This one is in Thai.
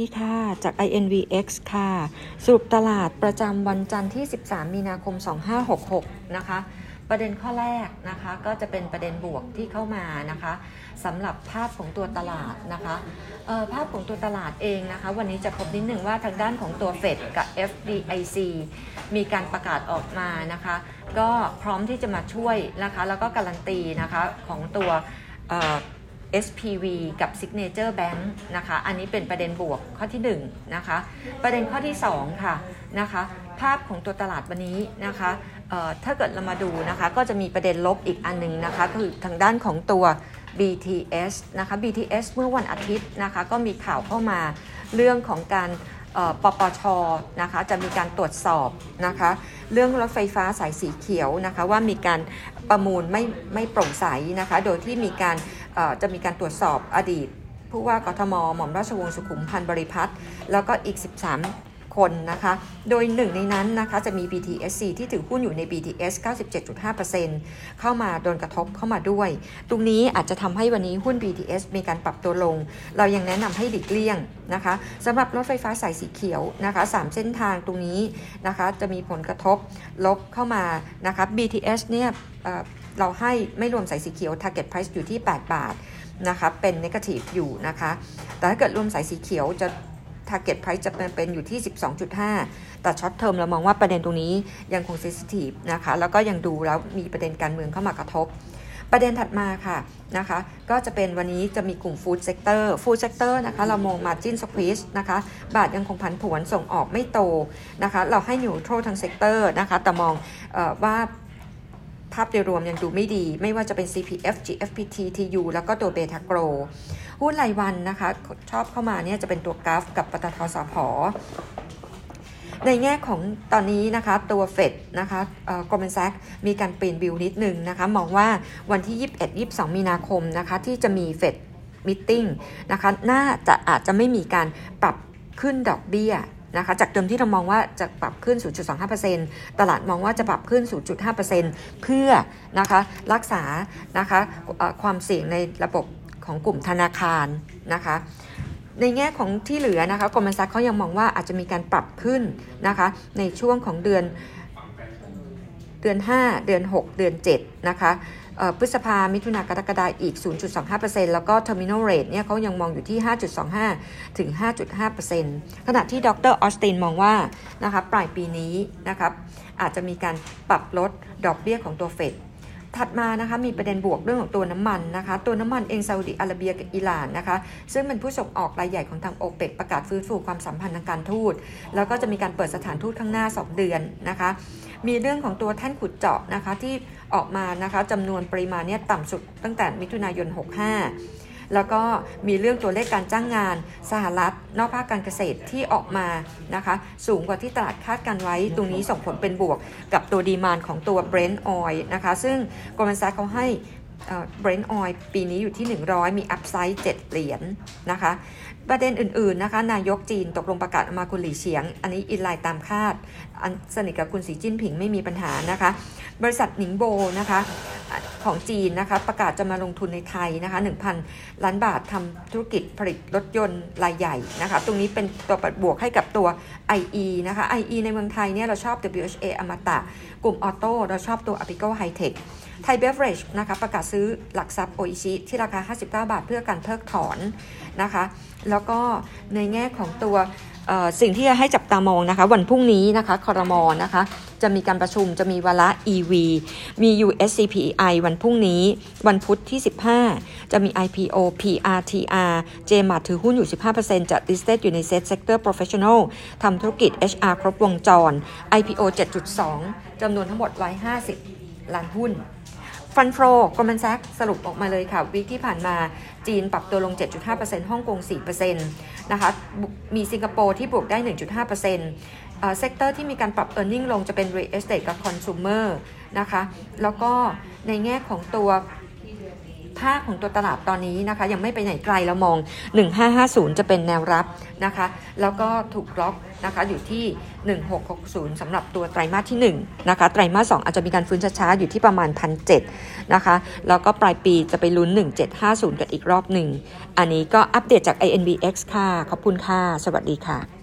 ดีค่ะ จาก INVX ค่ะ สรุปตลาดประจำวันจันทร์ที่ 13 มีนาคม 2566 นะคะ ประเด็นข้อแรกนะคะ ก็จะเป็นประเด็นบวกที่เข้ามานะคะสำหรับภาพของตัวตลาดนะคะภาพของตัวตลาดเองนะคะ วันนี้จะพบนิดหนึ่งว่าทางด้านของตัวเฟดกับ FDIC มีการประกาศออกมานะคะ ก็พร้อมที่จะมาช่วยนะคะ แล้วก็การันตีนะคะของตัว SPV กับ Signature Bank นะคะ อันนี้เป็นประเด็นบวกข้อที่1นะคะ ประเด็นข้อที่ 2 ค่ะนะคะ ภาพของตัวตลาดวันนี้นะคะถ้าเกิดเรามาดูนะคะ ก็จะมีประเด็นลบอีกอันนึงนะคะ คือทางด้านของตัว BTS นะคะ BTS เมื่อวันอาทิตย์นะคะ ก็มีข่าวเข้ามาเรื่องของการปปชนะคะจะมีการตรวจสอบนะคะ เรื่องรถไฟฟ้าสายสีเขียวนะคะว่ามีการประมูลไม่ไม่โปร่งใสนะคะ โดยที่มีการ จะมีการตรวจสอบอดีต ผู้ว่ากทม หม่อมราชวงศ์สุขุมพันธ์บริพัตรแล้วก็อีก 13 คนนะคะ โดยหนึ่งในนั้นนะคะจะมี BTSC ที่ถือหุ้นอยู่ใน BTS 97.5%เข้ามาโดนกระทบเข้ามาด้วย ตรงนี้อาจจะทำให้วันนี้หุ้น BTS มีการปรับตัวลง เรายังแนะนำให้หลีกเลี่ยงนะคะสำหรับรถไฟฟ้าสายสีเขียวนะคะ3เส้นทางตรงนี้นะคะจะมีผลกระทบลบเข้ามานะคะ BTS เนี่ย เราให้ไม่รวมสายสีเขียว target price อยู่ที่ 8 บาทนะคะเป็น negative อยู่นะคะ แต่ถ้าเกิดรวมสายสีเขียวจะ target price จะเป็นเป็นอยู่ที่ 12.5 แต่ short term เรามองว่าประเด็นตรงนี้ยังคง sensitive นะคะ แล้วก็ยังดูแล้วมีประเด็นการเมืองเข้ามากระทบ ประเด็นถัดมาค่ะนะคะ ก็จะเป็นวันนี้จะมีกลุ่ม food sector food sector นะคะ เรามอง margin squeeze นะคะ บาทยังคงผันผวนส่งออกไม่โตนะคะ เราให้ neutral ทั้ง sector นะคะ แต่มองอว่า ภาพโดยรวมยังดูไม่ดี ไม่ว่าจะเป็น CPF GFPT TU แล้วก็ตัวเบทาโกรหุ้นรายวันนะคะชอบเข้ามาเนี่ยจะเป็นตัว GULF กับปตท.สผ.ในแง่ของตอนนี้นะคะตัวเฟดนะคะ Goldman Sachs มีการเปลี่ยนวิวนิดนึงนะคะมองว่าวันที่ 21-22 มีนาคมนะคะที่จะมีเฟดมิ팅นะคะน่าจะอาจจะไม่มีการปรับขึ้นดอกเบี้ย นะคะจากเดิมที่เรามองว่าจะปรับขึ้น 0.25%ตลาดมองว่าจะปรับขึ้น 0.5%เพื่อนะคะรักษานะคะความเสี่ยงในระบบของกลุ่มธนาคารนะคะในแง่ของที่เหลือนะคะกรมทรัพย์เขายังมองว่าอาจจะมีการปรับขึ้นนะคะในช่วงของเดือนเดือน 5 เดือน 6 เดือน7นะคะ พฤษภามิถุนากรกฎาอีก 0.25%แล้วก็ terminal rate เนี่ยเขายังมองอยู่ที่ 5.25 ถึง 5.5%ขณะที่ดรออสตินมองว่านะคะปลายปีนี้นะครับอาจจะมีการปรับลดดอกเบี้ยของตัวเฟดถัดมานะคะมีประเด็นบวกเรื่องของตัวน้ำมันนะคะ ตัวน้ำมันเองซาอุดิอาระเบียกับอิหร่านนะคะ ซึ่งเป็นผู้ส่งออกรายใหญ่ของทางโอเปกประกาศฟื้นฟูความสัมพันธ์ทางการทูต แล้วก็จะมีการเปิดสถานทูตข้างหน้า 2 เดือนนะคะ มีเรื่องของตัวแท่นขุดเจาะนะคะที่ออกมานะคะจำนวนปริมาณเนี่ยต่ำสุดตั้งแต่มิถุนายน 65 แล้วก็มีเรื่องตัวเลขการจ้างงานสหรัฐ นอกภาคการเกษตรที่ออกมานะคะสูงกว่าที่ตลาดคาดการไว้ ตรงนี้ส่งผลเป็นบวกกับตัวดีมานของตัว Brent Oil นะคะซึ่งกรมสรรเขาให้ เบรนท์ออยปีนี้อยู่ที่ 100 มีอัพไซด์7เหรียญนนะคะ ประเด็นอื่นๆนะคะ นายกจีนตกลงประกาศมาคุณหลี่เฉียง อันนี้อินไลน์ตามคาด อันสนิทกับคุณสีจิ้นผิงไม่มีปัญหานะคะ บริษัทหนิงโบนะคะของจีนนะคะ ประกาศจะมาลงทุนในไทยนะคะ 1,000 ล้านบาททำธุรกิจผลิตรถยนต์รายใหญ่นะคะ ตรงนี้เป็นตัวปัดบวกให้กับตัว IE นะคะ IE ในเมืองไทยเนี่ยเราชอบ WHA อมตะ กลุ่มออโต้เราชอบตัว Apico High Tech ไทยเบฟเรจนะคะประกาศซื้อหลักทรัพย์โออิชิที่ราคา 59 บาทเพื่อการเพิกถอนนะคะ แล้วก็ในแง่ของตัวสิ่งที่จะให้จับตามองนะคะ วันพรุ่งนี้นะคะคอรมอนะคะ จะมีการประชุมจะมีวาระ EV มี USCPI วันพรุ่งนี้ วันพุธที่ 15 จะมี IPO PRTR j m a r ถือหุ้นอยู่ 15%จะ listed อยู่ใน Set Sector Professional ทำธุรกิจ HR ครบวงจร IPO 7.2จำนวนทั้งหมด 150 ล้านหุ้น ฟันโฟGoldman Sachs สรุปออกมาเลยค่ะ week ที่ผ่านมาจีนปรับตัวลง 7.5%ฮ่องกง 4%นะคะมีสิงคโปร์ที่บวกได้ 1.5% sector ที่มีการปรับ e a r n i n g ลงจะเป็น real estate กับ consumer นะคะ แล้วก็ในแง่ของตัว ภาคของตัวตลาดตอนนี้นะคะ ยังไม่ไปไหนไกลเรามอง 1550 จะเป็นแนวรับนะคะ แล้วก็ถูกล็อกนะคะอยู่ที่ 1660สำหรับตัวไตรมาสที่1นะคะไตรมาส2อาจจะมีการฟื้นช้าๆอยู่ที่ประมาณ 1,700นะคะแล้วก็ปลายปีจะไปลุ้น 1750 กันอีกรอบหนึ่ง อันนี้ก็อัปเดตจาก INVX ค่ะ ขอบคุณค่ะ สวัสดีค่ะ